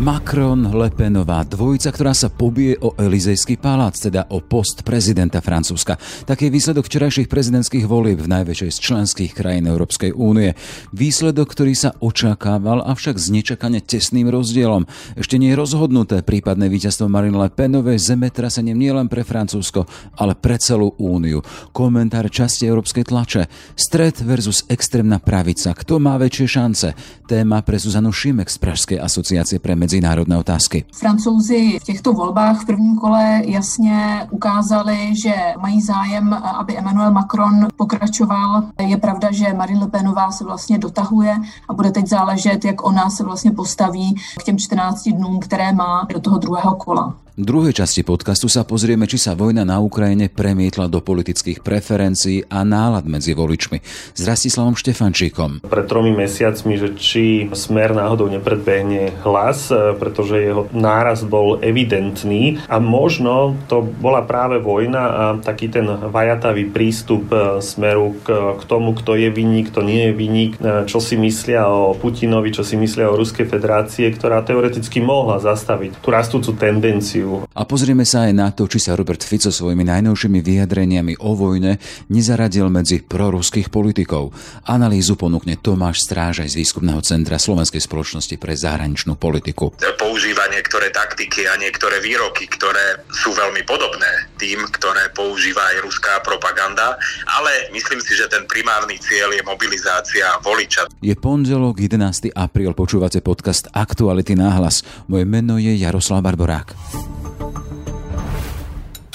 Macron, Lepenová dvojica, ktorá sa pobije o Elizejský palác, teda o post prezidenta Francúzska. Taký je výsledok včerajších prezidentských volieb v najväčšej z členských krajín Európskej únie. Výsledok, ktorý sa očakával, avšak s nečakane tesným rozdielom. Ešte nie je rozhodnuté prípadné víťazstvo Marine Le Penovej zemetrasením nielen pre Francúzsko, ale pre celú úniu. Komentár časti európskej tlače. Stred versus extrémna pravica. Kto má väčšie šance? Téma pre Zuzanu Šimek z Pražskej asociácie pre medzi medzinárodné otázky. Francouzi v těchto volbách v prvním kole jasně ukázali, že mají zájem, aby Emmanuel Macron pokračoval. Je pravda, že Marine Le Penová se vlastně dotahuje a bude teď záležet, jak ona se vlastně postaví k těm 14 dnům, které má do toho druhého kola. V druhej časti podcastu sa pozrieme, či sa vojna na Ukrajine premietla do politických preferencií a nálad medzi voličmi. S Rastislavom Štefančíkom. Pred tromi mesiacmi, že či smer náhodou nepredbehne hlas, e, pretože jeho náraz bol evidentný a možno to bola práve vojna a taký ten vajatavý prístup e, smeru k, k tomu, kto je vinník, kto nie je vinník, e, čo si myslia o Putinovi, čo si myslia o Ruskej federácie, ktorá teoreticky mohla zastaviť tú rastúcu tendenciu a pozrieme sa aj na to, či sa Robert Fico svojimi najnovšími vyjadreniami o vojne nezaradil medzi proruských politikov. Analýzu ponúkne Tomáš Strážaj z Výskumného centra Slovenskej spoločnosti pre zahraničnú politiku. Používa niektoré taktiky a niektoré výroky, ktoré sú veľmi podobné tým, ktoré používa aj ruská propaganda, ale myslím si, že ten primárny cieľ je mobilizácia voliča. Je pondelok 11. apríl, počúvate podcast Aktuality náhlas. Moje meno je Jaroslav Barborák.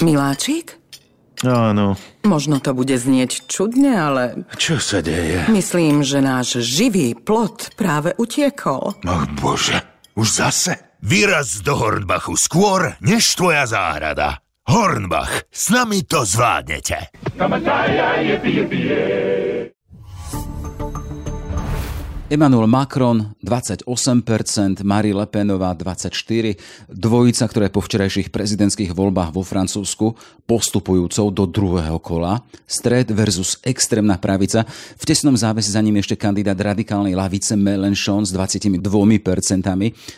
Miláčik? Áno. Možno to bude znieť čudne, ale... Čo sa deje? Myslím, že náš živý plot práve utiekol. Ach bože, už zase? Vyraz do Hornbachu skôr, než tvoja záhrada. Hornbach, s nami to zvládnete. Emmanuel Macron 28%, Marie Le Penová 24%, dvojica, ktoré po včerajších prezidentských voľbách vo Francúzsku postupujúcou do druhého kola, stred versus extrémna pravica. V tesnom závese za ním ešte kandidát radikálnej lavice Mélenchon s 22%,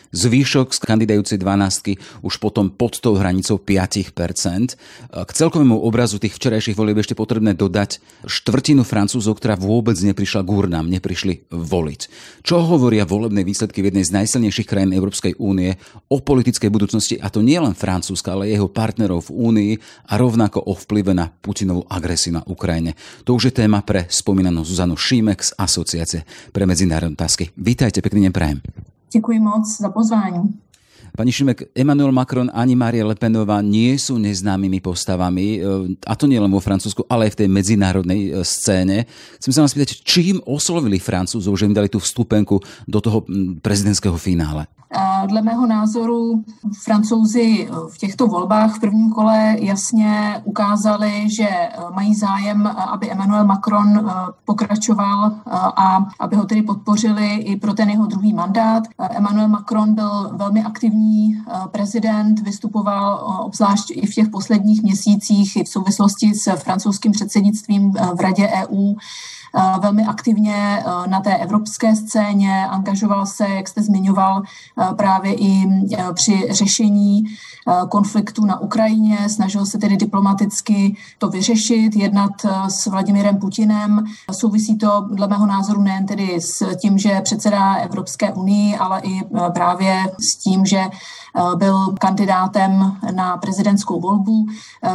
zvýšok z kandidajúcej 12 už potom pod tou hranicou 5%. K celkovému obrazu tých včerajších volieb ešte potrebné dodať štvrtinu Francúzov, ktorá vôbec neprišla k urnám, neprišli voliť voliť. Čo hovoria volebné výsledky v jednej z najsilnejších krajín Európskej únie o politickej budúcnosti, a to nie len Francúzska, ale jeho partnerov v únii a rovnako o vplyve na Putinovú agresiu na Ukrajine. To už je téma pre spomínanú Zuzanu Šímek z Asociácie pre medzinárodné otázky. Vítajte, pekný deň prajem. Děkuji moc za pozvání. Pani Šimek, Emmanuel Macron ani Marie Le Penová nie sú neznámymi postavami, e, a to nie len vo Francúzsku, ale aj v tej medzinárodnej e, scéne. Chcem sa vás spýtať, čím oslovili Francúzov, že im dali tú vstupenku do toho prezidentského finále? Dle mého názoru francouzi v těchto volbách v prvním kole jasně ukázali, že mají zájem, aby Emmanuel Macron pokračoval a aby ho tedy podpořili i pro ten jeho druhý mandát. Emmanuel Macron byl velmi aktivní prezident, vystupoval obzvlášť i v těch posledních měsících i v souvislosti s francouzským předsednictvím v Radě EU velmi aktivně eh, na té evropské scéně, angažoval se, jak jste zmiňoval, eh, právě i při řešení konfliktu na Ukrajině, snažil se tedy diplomaticky to vyřešit, jednat s Vladimirem Putinem. Souvisí to dle mého názoru nejen tedy s tím, že předsedá Evropské unii, ale i právě s tím, že byl kandidátem na prezidentskou volbu.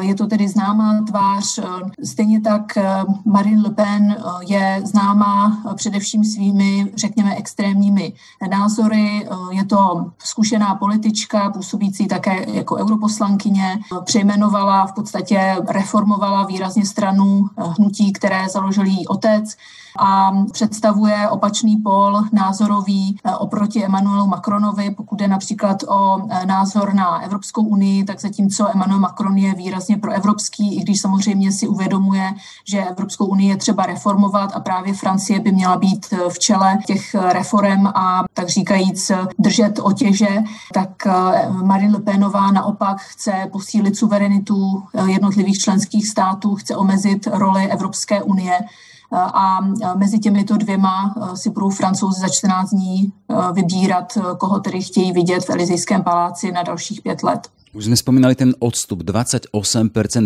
Je to tedy známá tvář. Stejně tak Marine Le Pen je známá především svými, řekněme, extrémními názory. Je to zkušená politička, působící také jako europoslankyně. Přejmenovala, v podstatě reformovala výrazně stranu hnutí, které založil její otec a představuje opačný pol názorový oproti Emmanuelu Macronovi, pokud je například o názor na Evropskou unii, tak zatímco Emmanuel Macron je výrazně proevropský, i když samozřejmě si uvědomuje, že Evropskou unii je třeba reformovat a právě Francie by měla být v čele těch reform a tak říkajíc držet otěže, tak Marine Le Penová naopak chce posílit suverenitu jednotlivých členských států, chce omezit roli Evropské unie a mezi těmito dvěma si budou francouzi za 14 dní vybírat, koho tedy chtějí vidět v Elizejském paláci na dalších pět let. Už sme spomínali ten odstup 28%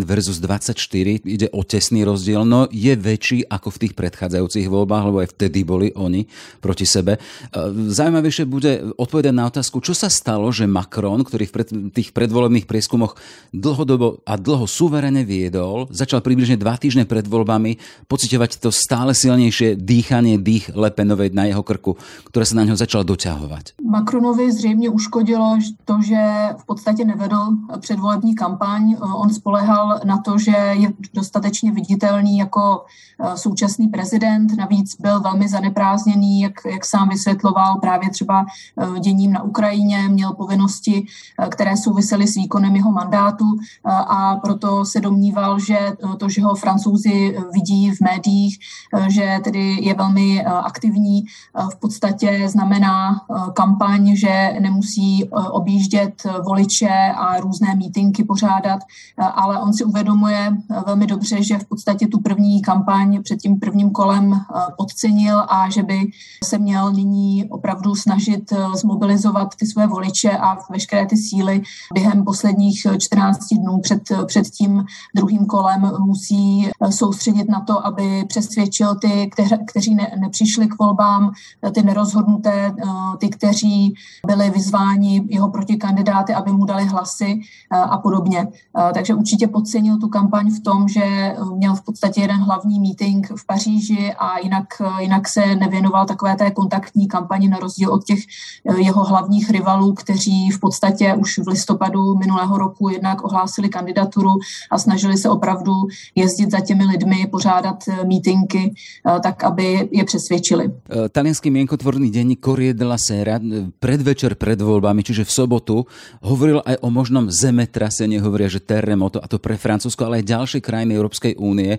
versus 24, ide o tesný rozdiel, no je väčší ako v tých predchádzajúcich voľbách, lebo aj vtedy boli oni proti sebe. E, zaujímavejšie bude odpovedať na otázku, čo sa stalo, že Macron, ktorý v pred, tých predvolebných prieskumoch dlhodobo a dlho suverene viedol, začal približne dva týždne pred voľbami pocitovať to stále silnejšie dýchanie, dých Lepenovej na jeho krku, ktoré sa na ňo začalo doťahovať. Macronovi zřejmě uškodilo to, že v podstate nevedl vedl předvolební kampaň. On spolehal na to, že je dostatečně viditelný jako eh, současný prezident. Navíc byl velmi zaneprázdněný, jak, jak sám vysvětloval, právě třeba eh, děním na Ukrajině. Měl povinnosti, eh, které souvisely s výkonem jeho mandátu a proto se domníval, že to, že ho francouzi vidí v médiích, že tedy je velmi aktivní, v podstatě znamená kampaň, že nemusí objíždět voliče a různé mítinky pořádat, ale on si uvědomuje velmi dobře, že v podstatě tu první kampaň před tím prvním kolem eh, podcenil a že by se měl nyní opravdu snažit zmobilizovat ty své voliče a veškeré ty síly. Během posledních 14 dnů před, před tím druhým kolem musí soustředit na to, aby přesvědčil ty, kteří ne, nepřišli k volbám, ty nerozhodnuté, ty, kteří byli vyzváni jeho protikandidáty, aby mu dali hlas hlasy eh, a podobně. Eh, takže určitě podcenil tu kampaň v tom, že eh, měl v podstatě jeden hlavní meeting v Paříži a jinak, jinak se nevěnoval takové té kontaktní kampani na rozdíl od těch jeho hlavních rivalů, kteří v podstatě už v listopadu minulého roku jednak ohlásili kandidaturu a snažili se opravdu jezdit za těmi lidmi, pořádat meetingy, tak aby je přesvědčili. Talianský mienkotvorný denník Corriere della Sera predvečer pred voľbami, čiže v sobotu, hovoril aj o možnom zemetrasení, hovoria, že terremoto, a to pre Francúzsko, ale aj ďalšie krajiny Európskej únie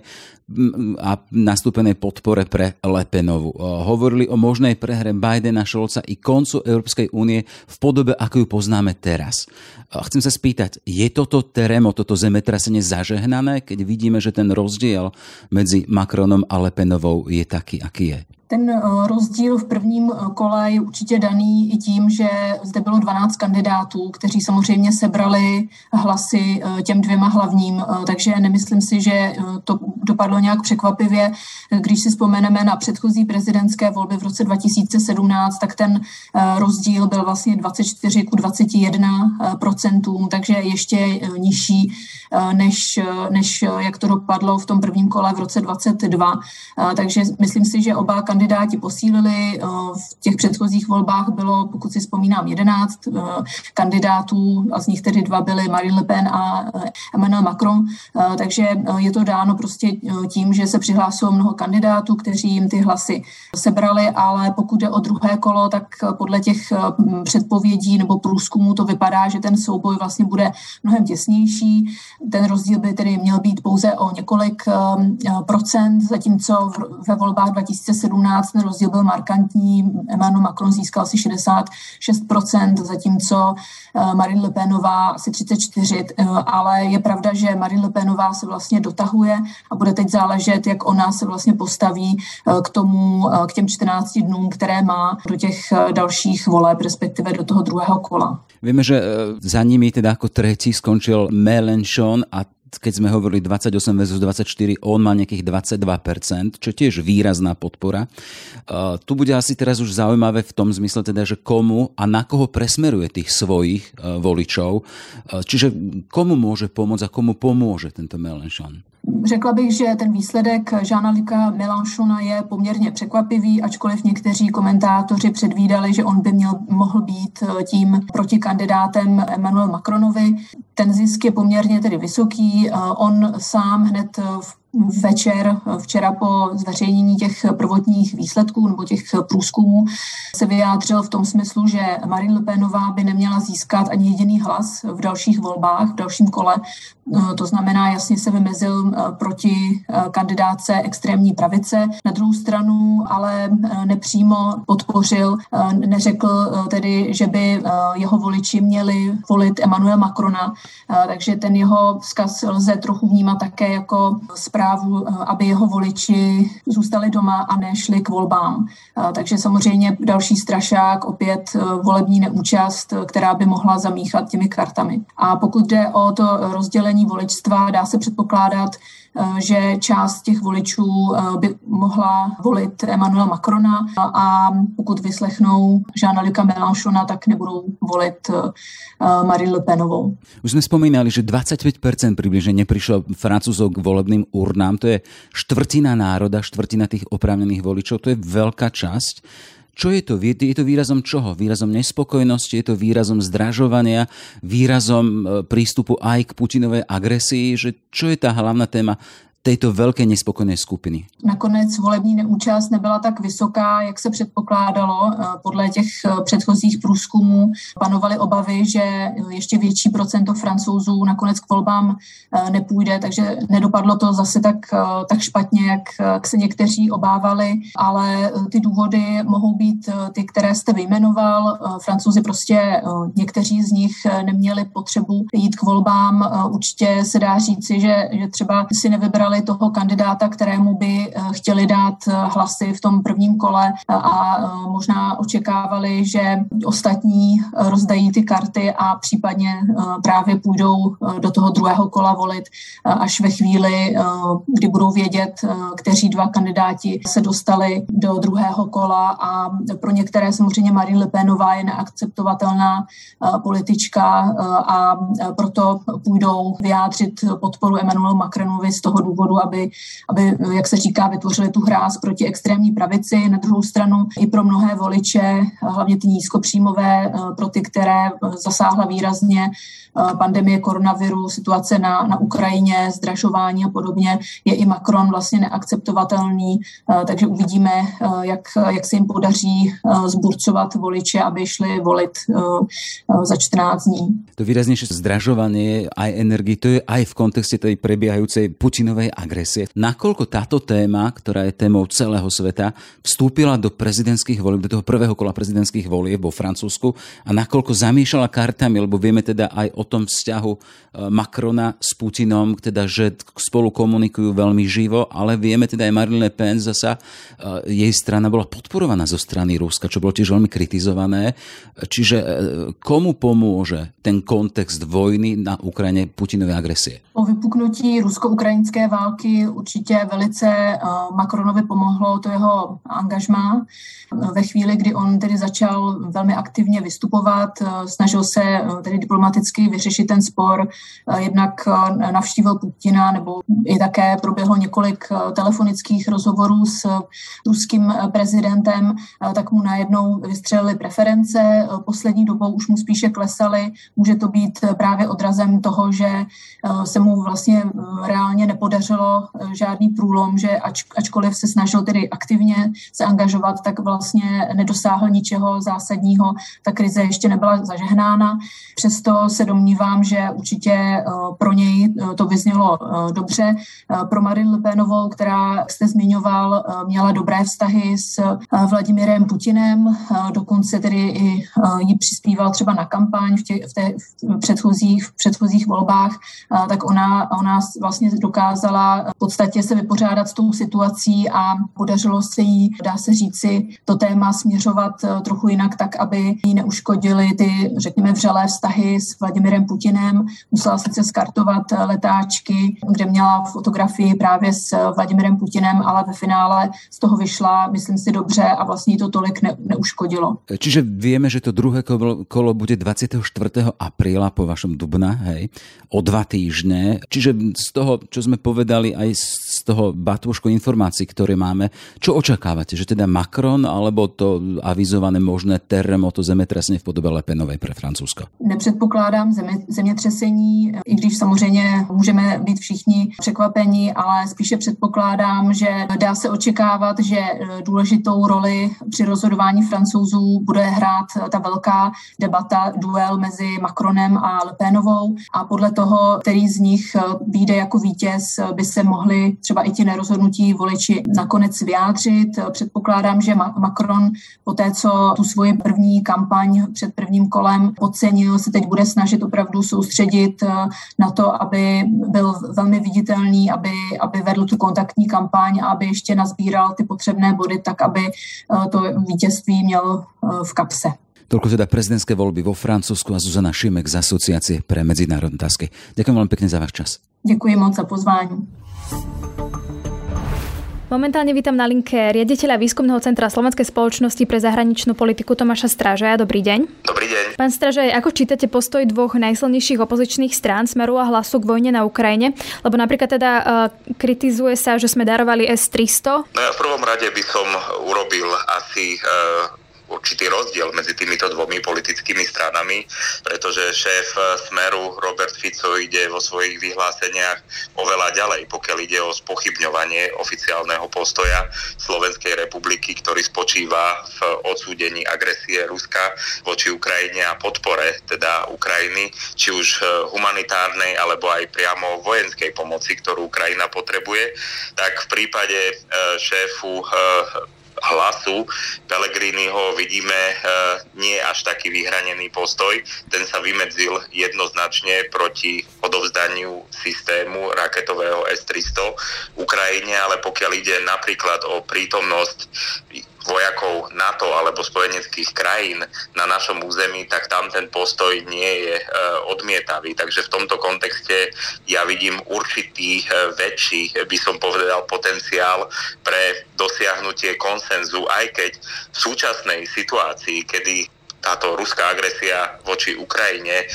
a nastúpenej podpore pre Lepenovu. Hovorili o možnej prehre Bidena, Šolca i koncu Európskej únie v podobe, ako ju poznáme teraz. Chcem sa spýtať, je toto terremoto, toto zemetrasenie zažehnané, keď vidíme, že ten rozdiel medzi Macronom a Lepenovou je taký, aký je? Ten eh, rozdíl v prvním eh, kole je určitě daný i tím, že zde bylo 12 kandidátů, kteří samozřejmě sebrali hlasy eh, těm dvěma hlavním, takže nemyslím si, že to dopadlo nějak překvapivě. Když si vzpomeneme na předchozí prezidentské volby v roce 2017, tak ten rozdíl byl vlastně 24 ku 21 procentům, takže ještě nižší, než, než jak to dopadlo v tom prvním kole v roce 2022. Takže myslím si, že oba kandidáti kandidáti posílili. Eh, v těch předchozích volbách bylo, pokud si vzpomínám, 11 eh, kandidátů a z nich tedy dva byly Marine Le Pen a eh, Emmanuel Macron. Takže je to dáno prostě tím, že se přihlásilo mnoho kandidátů, kteří jim ty hlasy sebrali, ale pokud jde o druhé kolo, tak podle těch předpovědí nebo průzkumů to vypadá, že ten souboj vlastně bude mnohem těsnější. Ten rozdíl by tedy měl být pouze o několik procent, zatímco ve volbách 2017 2017 ten rozdíl byl markantní. Emmanuel Macron získal asi 66%, zatímco eh, Marine Le Penová asi 34%, eh, ale je pravda, že Marine Le Penová se vlastně dotahuje a bude teď záležet, jak ona se vlastně postaví eh, k tomu, k těm 14 dnům, které má do těch dalších voleb, respektive do toho druhého kola. Víme, že za nimi teda ako tretí skončil Mélenchon a keď sme hovorili 28 versus 24, on má nejakých 22%, čo tiež výrazná podpora. Uh, tu bude asi teraz už zaujímavé v tom zmysle teda, že komu a na koho presmeruje tých svojich uh, voličov. Čiže komu môže pomôcť a komu pomôže tento Mélenchon? Řekla bych, že ten výsledek Žána Lika Melanchona je poměrně překvapivý, ačkoliv někteří komentátoři předvídali, že on by měl, mohl být tím protikandidátem Emmanuel Macronovi. Ten zisk je poměrně tedy vysoký. On sám hned v večer, včera po zveřejnění těch prvotních výsledků nebo těch průzkumů, se vyjádřil v tom smyslu, že Marine Le Penová by neměla získat ani jediný hlas v dalších volbách, v dalším kole. To znamená, jasně se vymezil eh, proti eh, kandidáce extrémní pravice. Na druhou stranu ale eh, nepřímo podpořil, neřekl tedy, že by jeho voliči měli volit Emmanuel Macrona, takže ten jeho vzkaz lze trochu vnímat také jako zpráv právu, aby jeho voliči zůstali doma a nešli k volbám. Takže samozřejmě další strašák, opět volební neúčast, která by mohla zamíchat těmi kartami. A pokud jde o to rozdělení voličstva, dá se předpokládat, že část těch voličů eh, by mohla volit Emmanuela Macrona a pokud vyslechnou Žána Luka Mélenchona, tak nebudou volit eh, Marine Le Penovou. Už sme spomínali, že 25% približne neprišlo Francúzov k volebným urnám. To je štvrtina národa, štvrtina tých oprávnených voličov. To je veľká časť. Čo je to? Je to výrazom čoho? Výrazom nespokojnosti? Je to výrazom zdražovania? Výrazom e, prístupu aj k Putinovej agresii? Že čo je tá hlavná téma této velké nespokojené skupiny? Nakonec volební neúčast nebyla tak vysoká, jak se předpokládalo. Eh, podle těch eh, předchozích průzkumů panovaly obavy, že ještě větší procento francouzů nakonec k volbám eh, nepůjde, takže nedopadlo to zase tak, tak špatně, jak se někteří obávali, ale ty důvody mohou být ty, které jste vyjmenoval. Francouzi prostě někteří z nich neměli potřebu jít k volbám. Určitě se dá říci, že, že třeba si nevybrali vybrali toho kandidáta, kterému by eh, chtěli dát eh, hlasy v tom prvním kole a eh, možná očekávali, že ostatní rozdají ty karty a případně právě půjdou do toho druhého kola volit až ve chvíli, kdy budou vědět, kteří dva kandidáti se dostali do druhého kola. A pro některé samozřejmě Marine Le Penová je neakceptovatelná politička a proto půjdou vyjádřit podporu Emmanuelu Macronovi z toho důvodu, důvodu, aby, aby, jak se říká, vytvořili tu hráz proti extrémní pravici. Na druhou stranu i pro mnohé voliče, hlavně ty nízkopříjmové, eh, pro ty, které zasáhla výrazně eh, pandemie koronaviru, situace na, na Ukrajině, zdražování a podobně, je i Macron vlastně neakceptovatelný, eh, takže uvidíme, jak, jak se jim podaří zburcovat voliče, aby šli volit za 14 dní. To výraznější zdražování aj energii, to je aj v kontexte tej prebiehajúcej Putinovej agresie. Nakoľko táto téma, ktorá je témou celého sveta, vstúpila do prezidentských volieb, do toho prvého kola prezidentských volieb vo Francúzsku a nakoľko zamýšľala kartami, lebo vieme teda aj o tom vzťahu e, Macrona s Putinom, teda, že spolu komunikujú veľmi živo, ale vieme teda aj Marine Le Pen zasa, e, jej strana bola podporovaná zo strany Ruska, čo bolo tiež veľmi kritizované. Čiže e, komu pomôže ten kontext vojny na Ukrajine Putinovej agresie? Po vypuknutí rusko-ukrajinské války války určitě velice eh, Macronovi pomohlo to jeho angažmá. Ve chvíli, kdy on tedy začal velmi aktivně vystupovat, eh, snažil se eh, tedy diplomaticky vyřešit ten spor, jednak navštívil Putina, nebo i také proběhlo několik telefonických rozhovorů s ruským prezidentem, tak mu najednou vystřelili preference. Poslední dobou už mu spíše klesaly. Může to být právě odrazem toho, že se mu vlastně reálně nepodařilo nepodařilo eh, žádný průlom, že ač, ačkoliv se snažil tedy aktivně se angažovat, tak vlastně nedosáhl ničeho zásadního. Ta krize ještě nebyla zažehnána. Přesto se domnívám, že určitě eh, pro něj eh, to vyznělo dobře. Pro Marine Le Penovou, která, jste zmiňoval, měla dobré vztahy s Vladimirem Putinem, dokonce tedy i jí přispíval třeba na kampaň v, těch, v, té, v předchozích, v předchozích volbách, tak ona, ona vlastně dokázala dokázala v podstatě se vypořádat s tou situací a podařilo se jí, dá se říci, to téma směřovat eh, trochu jinak, tak aby jí neuškodily ty, řekněme, vřelé vztahy s Vladimirem Putinem. Musela sice skartovat eh, letáčky, kde měla fotografii právě s eh, Vladimirem Putinem, ale ve finále z toho vyšla, myslím si, dobře a vlastně to tolik ne, neuškodilo. Čiže víme, že to druhé kolo, bude 24. apríla po vašom dubna, hej, o dva týždne. Čiže z toho, čo sme povedali, povedali aj z toho batúšku informácií, ktoré máme. Čo očakávate? Že teda Macron alebo to avizované možné terremoto zemetrasenie v podobe Lepenovej pre Francúzsko? Nepředpokládám zemi, zemětřesení, i když samozřejmě můžeme být všichni překvapení, ale spíše předpokládám, že dá se očekávat, že důležitou roli při rozhodování francouzů bude hrát ta velká debata, duel mezi Macronem a Lepenovou a podle toho, který z nich vyjde jako vítěz, by se mohly třeba i ti nerozhodnutí voliči nakonec vyjádřit. Předpokládám, že Macron po té, co tu svoji první kampaň před prvním kolem ocenil, se teď bude snažit opravdu soustředit na to, aby byl velmi viditelný, aby, aby vedl tu kontaktní kampaň a aby ještě nazbíral ty potřebné body tak, aby to vítězství měl v kapse. Toľko teda prezidentské voľby vo Francúzsku a Zuzana Šimek z Asociácie pre medzinárodné otázky. Ďakujem veľmi pekne za váš čas. Ďakujem moc za pozvání. Momentálne vítam na linke riaditeľa Výskumného centra Slovenskej spoločnosti pre zahraničnú politiku Tomáša Strážaja. Dobrý deň. Dobrý deň. Pán Strážaj, ako čítate postoj dvoch najsilnejších opozičných strán Smeru a Hlasu k vojne na Ukrajine? Lebo napríklad teda uh, kritizuje sa, že sme darovali S-300. No ja v prvom rade by som urobil asi uh, určitý rozdiel medzi týmito dvomi politickými stranami, pretože šéf Smeru Robert Fico ide vo svojich vyhláseniach oveľa ďalej, pokiaľ ide o spochybňovanie oficiálneho postoja Slovenskej republiky, ktorý spočíva v odsúdení agresie Ruska voči Ukrajine a podpore teda Ukrajiny, či už humanitárnej alebo aj priamo vojenskej pomoci, ktorú Ukrajina potrebuje, tak v prípade e, šéfu hlasu Pellegriniho vidíme e, nie až taký vyhranený postoj. Ten sa vymedzil jednoznačne proti odovzdaniu systému raketového S-300 Ukrajine, ale pokiaľ ide napríklad o prítomnosť vojakov NATO alebo spojeneckých krajín na našom území, tak tam ten postoj nie je e, odmietavý. Takže v tomto kontexte ja vidím určitý e, väčší, by som povedal, potenciál pre dosiahnutie konsenzu, aj keď v súčasnej situácii, kedy táto ruská agresia voči Ukrajine e,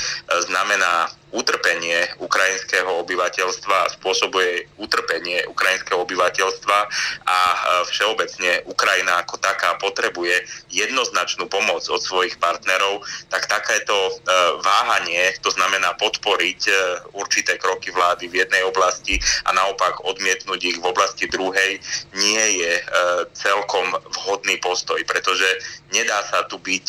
znamená utrpenie ukrajinského obyvateľstva spôsobuje utrpenie ukrajinského obyvateľstva a e, všeobecne Ukrajina ako taká potrebuje jednoznačnú pomoc od svojich partnerov, tak takéto e, váhanie, to znamená podporiť e, určité kroky vlády v jednej oblasti a naopak odmietnúť ich v oblasti druhej, nie je celkom vhodný postoj, pretože nedá sa tu byť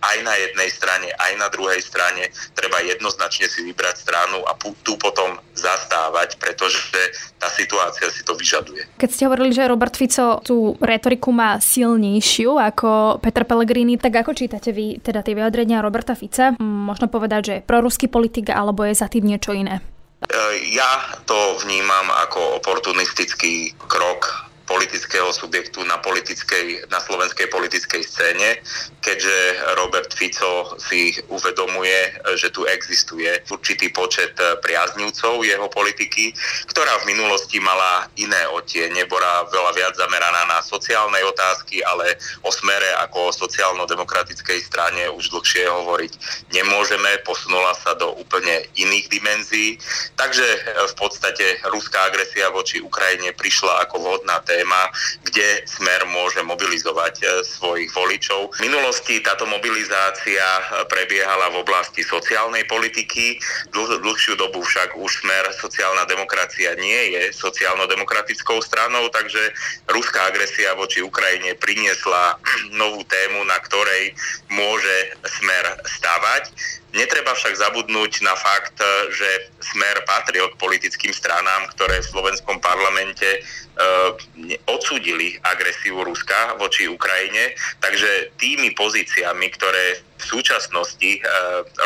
aj na jednej strane, aj na druhej strane. Treba jednoznačne si vybrať stranu a tu potom zastávať, pretože tá situácia si to vyžaduje. Keď ste hovorili, že Robert Fico tú retoriku má silnejšiu ako Peter Pellegrini, tak ako čítate vy teda tie vyjadrenia Roberta Fica? Možno povedať, že je proruský politik alebo je za tým niečo iné? E, ja to vnímam ako oportunistický krok politického subjektu na, politickej, na slovenskej politickej scéne, keďže Robert Fico si uvedomuje, že tu existuje určitý počet priaznivcov jeho politiky, ktorá v minulosti mala iné otiene, bola veľa viac zameraná na sociálne otázky, ale o smere ako o sociálno-demokratickej strane už dlhšie hovoriť nemôžeme, posunula sa do úplne iných dimenzií. Takže v podstate ruská agresia voči Ukrajine prišla ako vhodná téma téma, kde Smer môže mobilizovať e, svojich voličov. V minulosti táto mobilizácia e, prebiehala v oblasti sociálnej politiky, Dlh, dlhšiu dobu však už Smer sociálna demokracia nie je sociálno-demokratickou stranou, takže ruská agresia voči Ukrajine priniesla novú tému, na ktorej môže Smer stavať. Netreba však zabudnúť na fakt, e, že Smer patril k politickým stranám, ktoré v slovenskom parlamente odsúdili agresiu Ruska voči Ukrajine, takže tými pozíciami, ktoré v súčasnosti e,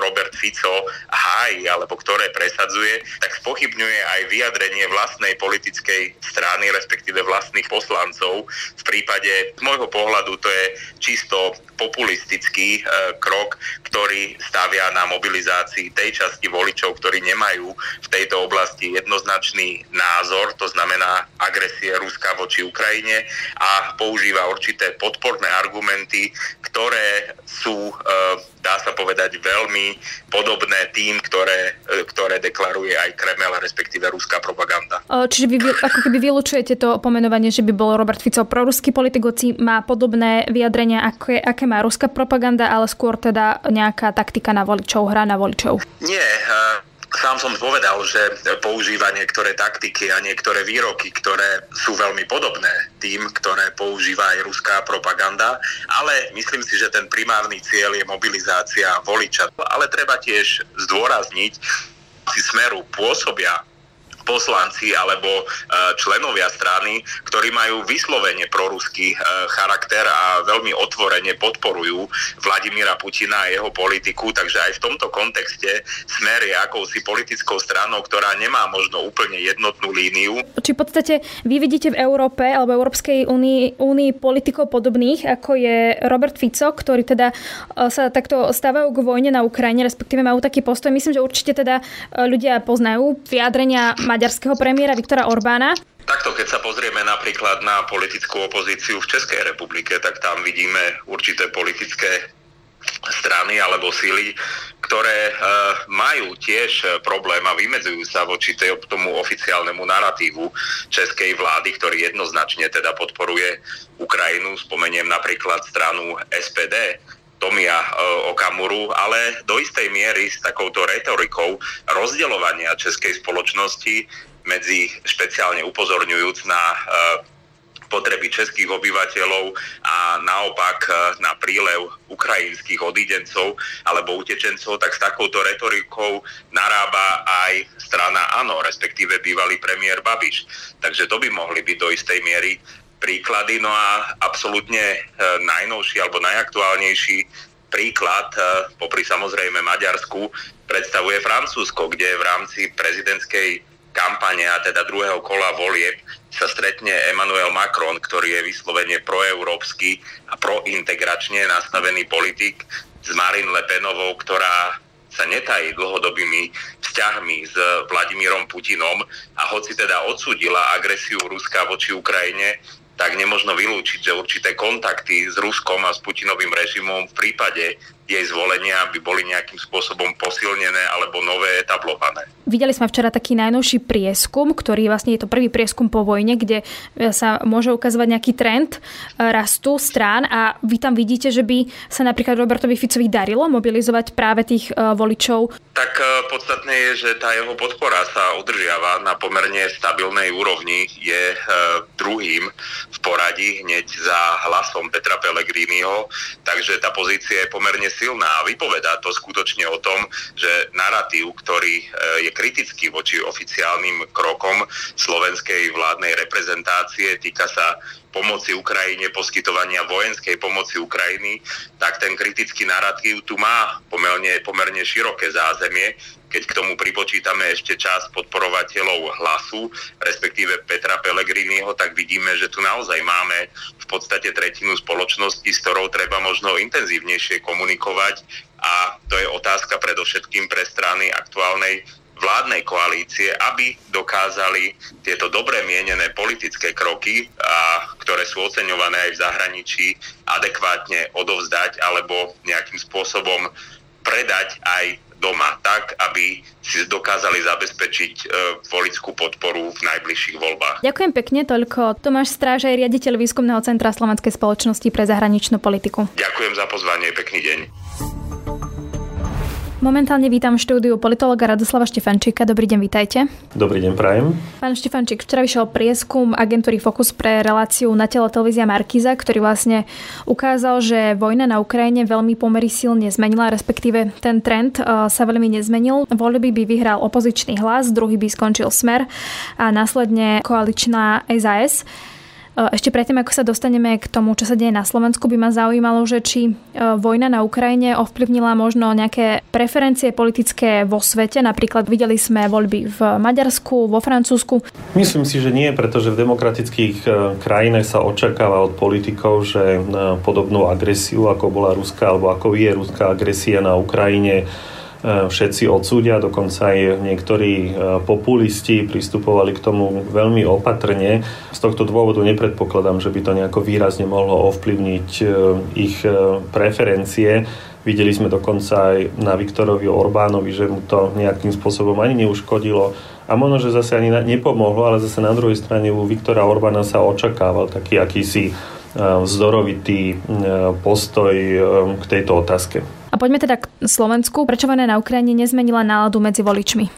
Robert Fico hájí alebo ktoré presadzuje, tak spochybňuje aj vyjadrenie vlastnej politickej strany, respektíve vlastných poslancov. V prípade z môjho pohľadu to je čisto populistický e, krok, ktorý stavia na mobilizácii tej časti voličov, ktorí nemajú v tejto oblasti jednoznačný názor, to znamená agresie Ruska voči Ukrajine a používa určité podporné argumenty, ktoré sú e, dá sa povedať, veľmi podobné tým, ktoré, e, ktoré deklaruje aj Kreml, respektíve ruská propaganda. Čiže vy ako keby vylúčujete to pomenovanie, že by bol Robert Fico proruský politik, hoci má podobné vyjadrenia, aké, aké má ruská propaganda, ale skôr teda nejaká taktika na voličov, hra na voličov. Nie, uh sám som povedal, že používa niektoré taktiky a niektoré výroky, ktoré sú veľmi podobné tým, ktoré používa aj ruská propaganda, ale myslím si, že ten primárny cieľ je mobilizácia voliča. Ale treba tiež zdôrazniť, si smeru pôsobia poslanci alebo e, členovia strany, ktorí majú vyslovene proruský e, charakter a veľmi otvorene podporujú Vladimíra Putina a jeho politiku, takže aj v tomto kontexte Smer je akousi politickou stranou, ktorá nemá možno úplne jednotnú líniu. Či v podstate vy vidíte v Európe alebo Európskej únii, únii politikov podobných, ako je Robert Fico, ktorý teda e, sa takto stávajú k vojne na Ukrajine, respektíve majú taký postoj. Myslím, že určite teda ľudia poznajú vyjadrenia maďarského premiéra Viktora Orbána. Takto, keď sa pozrieme napríklad na politickú opozíciu v Českej republike, tak tam vidíme určité politické strany alebo síly, ktoré e, majú tiež problém a vymedzujú sa voči tomu oficiálnemu narratívu českej vlády, ktorý jednoznačne teda podporuje Ukrajinu. Spomeniem napríklad stranu SPD, Tomia e, Okamuru, ale do istej miery s takouto retorikou rozdeľovania českej spoločnosti medzi špeciálne upozorňujúc na e, potreby českých obyvateľov a naopak e, na prílev ukrajinských odídencov alebo utečencov, tak s takouto retorikou narába aj strana ANO, respektíve bývalý premiér Babiš. Takže to by mohli byť do istej miery príklady. No a absolútne e, najnovší alebo najaktuálnejší príklad, e, popri samozrejme Maďarsku, predstavuje Francúzsko, kde v rámci prezidentskej kampane a teda druhého kola volieb sa stretne Emmanuel Macron, ktorý je vyslovene proeurópsky a prointegračne nastavený politik s Marine Le Penovou, ktorá sa netají dlhodobými vzťahmi s Vladimírom Putinom a hoci teda odsudila agresiu Ruska voči Ukrajine, tak nemožno vylúčiť, že určité kontakty s Ruskom a s Putinovým režimom v prípade jej zvolenia by boli nejakým spôsobom posilnené alebo nové etablované. Videli sme včera taký najnovší prieskum, ktorý vlastne je to prvý prieskum po vojne, kde e, sa môže ukazovať nejaký trend e, rastu strán a vy tam vidíte, že by sa napríklad Robertovi Ficovi darilo mobilizovať práve tých e, voličov? Tak podstatné je, že tá jeho podpora sa udržiava na pomerne stabilnej úrovni. Je druhým v poradí hneď za hlasom Petra Pellegriniho, takže tá pozícia je pomerne silná a vypovedá to skutočne o tom, že narratív, ktorý e, je kritický voči oficiálnym krokom slovenskej vládnej reprezentácie, týka sa pomoci Ukrajine, poskytovania vojenskej pomoci Ukrajiny, tak ten kritický narratív tu má pomerne, pomerne široké zázemie, keď k tomu pripočítame ešte čas podporovateľov hlasu, respektíve Petra Pellegriniho, tak vidíme, že tu naozaj máme v podstate tretinu spoločnosti, s ktorou treba možno intenzívnejšie komunikovať. A to je otázka predovšetkým pre strany aktuálnej vládnej koalície, aby dokázali tieto dobre mienené politické kroky, a, ktoré sú oceňované aj v zahraničí, adekvátne odovzdať alebo nejakým spôsobom predať aj doma tak, aby si dokázali zabezpečiť e, volickú podporu v najbližších voľbách. Ďakujem pekne, toľko Tomáš Stráž, aj riaditeľ Výskumného centra Slovenskej spoločnosti pre zahraničnú politiku. Ďakujem za pozvanie, pekný deň. Momentálne vítam v štúdiu politologa Radoslava Štefančíka. Dobrý deň, vítajte. Dobrý deň, prajem. Pán Štefančík, včera vyšiel prieskum agentúry Focus pre reláciu na telo televízia Markiza, ktorý vlastne ukázal, že vojna na Ukrajine veľmi pomery silne zmenila, respektíve ten trend e, sa veľmi nezmenil. Voľby by vyhral opozičný hlas, druhý by skončil Smer a následne koaličná SAS. E, ešte predtým, ako sa dostaneme k tomu, čo sa deje na Slovensku, by ma zaujímalo, že či e, vojna na Ukrajine ovplyvnila možno nejaké preferencie politické vo svete. Napríklad videli sme voľby v Maďarsku, vo Francúzsku. Myslím si, že nie, pretože v demokratických e, krajinách sa očakáva od politikov, že podobnú agresiu, ako bola ruská, alebo ako je ruská agresia na Ukrajine, E, všetci odsúdia, dokonca aj niektorí e, populisti pristupovali k tomu veľmi opatrne. Z tohto dôvodu nepredpokladám, že by to nejako výrazne mohlo ovplyvniť e, ich preferencie. Videli sme dokonca aj na Viktorovi Orbánovi, že mu to nejakým spôsobom ani neuškodilo a možno, že zase ani nepomohlo, ale zase na druhej strane u Viktora Orbána sa očakával taký akýsi vzdorovitý postoj k tejto otázke. Poďme teda k Slovensku. Prečo vojna na Ukrajine nezmenila náladu medzi voličmi?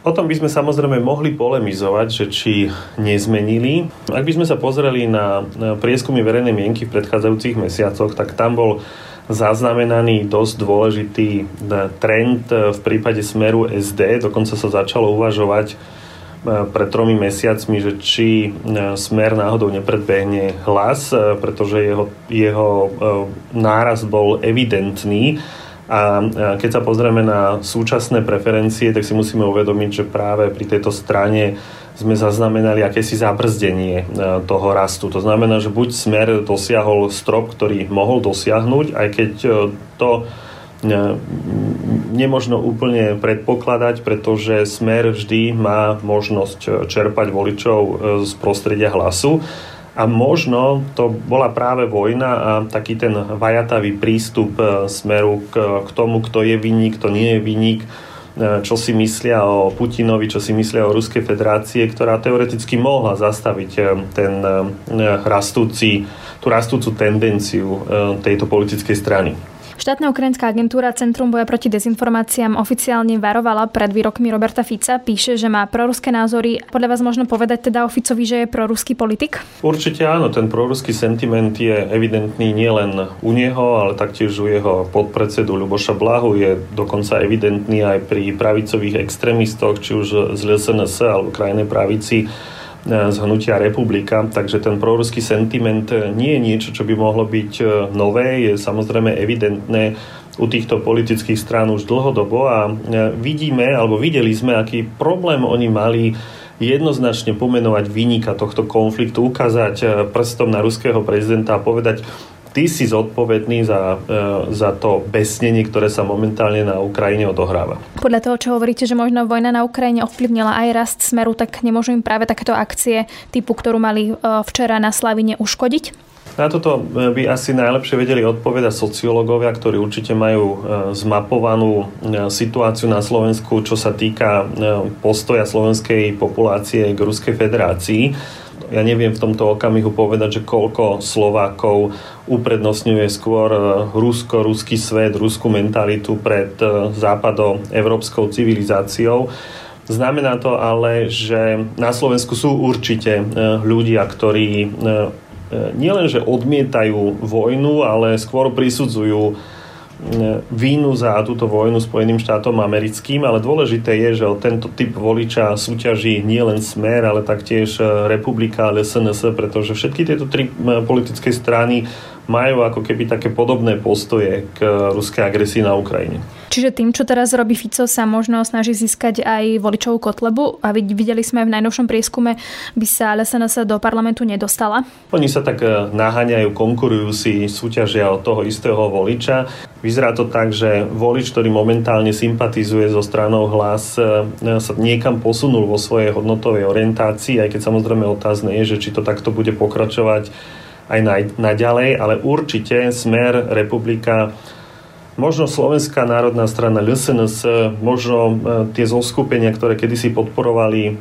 O tom by sme samozrejme mohli polemizovať, že či nezmenili. Ak by sme sa pozreli na prieskumy verejnej mienky v predchádzajúcich mesiacoch, tak tam bol zaznamenaný dosť dôležitý trend v prípade smeru SD. Dokonca sa začalo uvažovať pred tromi mesiacmi, že či smer náhodou nepredbehne hlas, pretože jeho, jeho náraz bol evidentný. A keď sa pozrieme na súčasné preferencie, tak si musíme uvedomiť, že práve pri tejto strane sme zaznamenali akési zabrzdenie e, toho rastu. To znamená, že buď smer dosiahol strop, ktorý mohol dosiahnuť, aj keď e, to e, nemožno úplne predpokladať, pretože smer vždy má možnosť čerpať voličov z prostredia hlasu. A možno to bola práve vojna a taký ten vajatavý prístup smeru k, k tomu, kto je vinník, kto nie je vinník, E, čo si myslia o Putinovi, čo si myslia o Ruskej federácie, ktorá teoreticky mohla zastaviť e, ten e, rastúci, tú rastúcu tendenciu tejto politickej strany. Štátna ukrajinská agentúra Centrum boja proti dezinformáciám oficiálne varovala pred výrokmi Roberta Fica. Píše, že má proruské názory. Podľa vás možno povedať teda o Ficovi, že je proruský politik? Určite áno. Ten proruský sentiment je evidentný nielen u neho, ale taktiež u jeho podpredsedu Ľuboša Blahu. Je dokonca evidentný aj pri pravicových extrémistoch, či už z LSNS alebo krajnej pravici z hnutia Republika, takže ten proruský sentiment nie je niečo, čo by mohlo byť e, nové, je samozrejme evidentné u týchto politických strán už dlhodobo a e, vidíme, alebo videli sme, aký problém oni mali jednoznačne pomenovať vynika tohto konfliktu, ukázať e, prstom na ruského prezidenta a povedať, ty si zodpovedný za, e, za to besnenie, ktoré sa momentálne na Ukrajine odohráva. Podľa toho, čo hovoríte, že možno vojna na Ukrajine ovplyvnila aj rast smeru, tak nemôžu im práve takéto akcie typu, ktorú mali e, včera na Slavine, uškodiť? Na toto e, by asi najlepšie vedeli odpovedať sociológovia, ktorí určite majú zmapovanú situáciu na Slovensku, čo sa týka postoja slovenskej populácie k Ruskej federácii ja neviem v tomto okamihu povedať, že koľko Slovákov uprednostňuje skôr e, Rusko, ruský svet, ruskú mentalitu pred e, západo-európskou civilizáciou. Znamená to ale, že na Slovensku sú určite e, ľudia, ktorí nielenže odmietajú vojnu, ale skôr prisudzujú vínu za túto vojnu Spojeným štátom americkým, ale dôležité je, že o tento typ voliča súťaží nielen Smer, ale taktiež Republika, ale SNS, pretože všetky tieto tri politické strany majú ako keby také podobné postoje k ruskej agresii na Ukrajine. Čiže tým, čo teraz robí Fico, sa možno snaží získať aj voličovú kotlebu a videli sme v najnovšom prieskume, by sa LSNS do parlamentu nedostala? Oni sa tak e, naháňajú, konkurujú si, súťažia od toho istého voliča. Vyzerá to tak, že volič, ktorý momentálne sympatizuje so stranou hlas, e, sa niekam posunul vo svojej hodnotovej orientácii, aj keď samozrejme otázne je, že či to takto bude pokračovať aj naďalej, ale určite smer republika možno Slovenská národná strana LSNS, možno e, tie zoskupenia, ktoré kedysi podporovali e,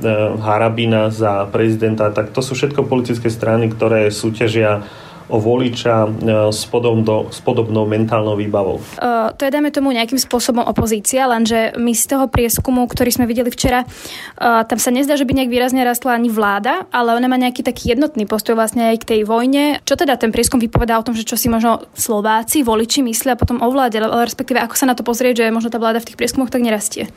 Harabina za prezidenta, tak to sú všetko politické strany, ktoré súťažia voliča e, s, podobno, s podobnou mentálnou výbavou. Uh, to je, dajme tomu, nejakým spôsobom opozícia, lenže my z toho prieskumu, ktorý sme videli včera, uh, tam sa nezdá, že by nejak výrazne rastla ani vláda, ale ona má nejaký taký jednotný postoj vlastne aj k tej vojne. Čo teda ten prieskum vypovedá o tom, že čo si možno Slováci, voliči myslia potom o vláde, respektíve ako sa na to pozrieť, že možno tá vláda v tých prieskumoch tak nerastie?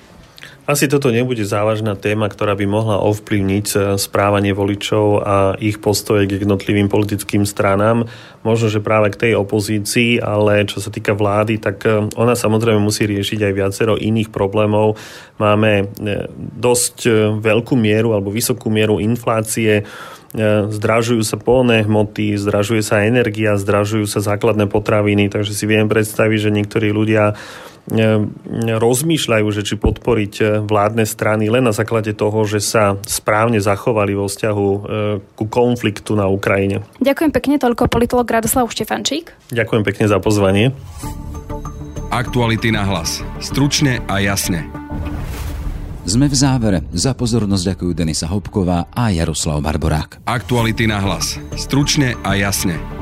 Asi toto nebude závažná téma, ktorá by mohla ovplyvniť eh, správanie voličov a ich postoje k jednotlivým politickým stranám. Možno, že práve k tej opozícii, ale čo sa týka vlády, tak eh, ona samozrejme musí riešiť aj viacero iných problémov. Máme eh, dosť veľkú mieru alebo vysokú mieru inflácie, zdražujú sa polné hmoty, zdražuje sa energia, zdražujú sa základné potraviny, takže si viem predstaviť, že niektorí ľudia rozmýšľajú, že či podporiť e, vládne strany len na základe toho, že sa správne zachovali vo vzťahu e, ku konfliktu na Ukrajine. Ďakujem pekne, toľko politolog Radoslav Štefančík. Ďakujem pekne za pozvanie. Aktuality na hlas. Stručne a jasne. Sme v závere. Za pozornosť ďakujú Denisa Hopková a Jaroslav Barborák. Aktuality na hlas. Stručne a jasne.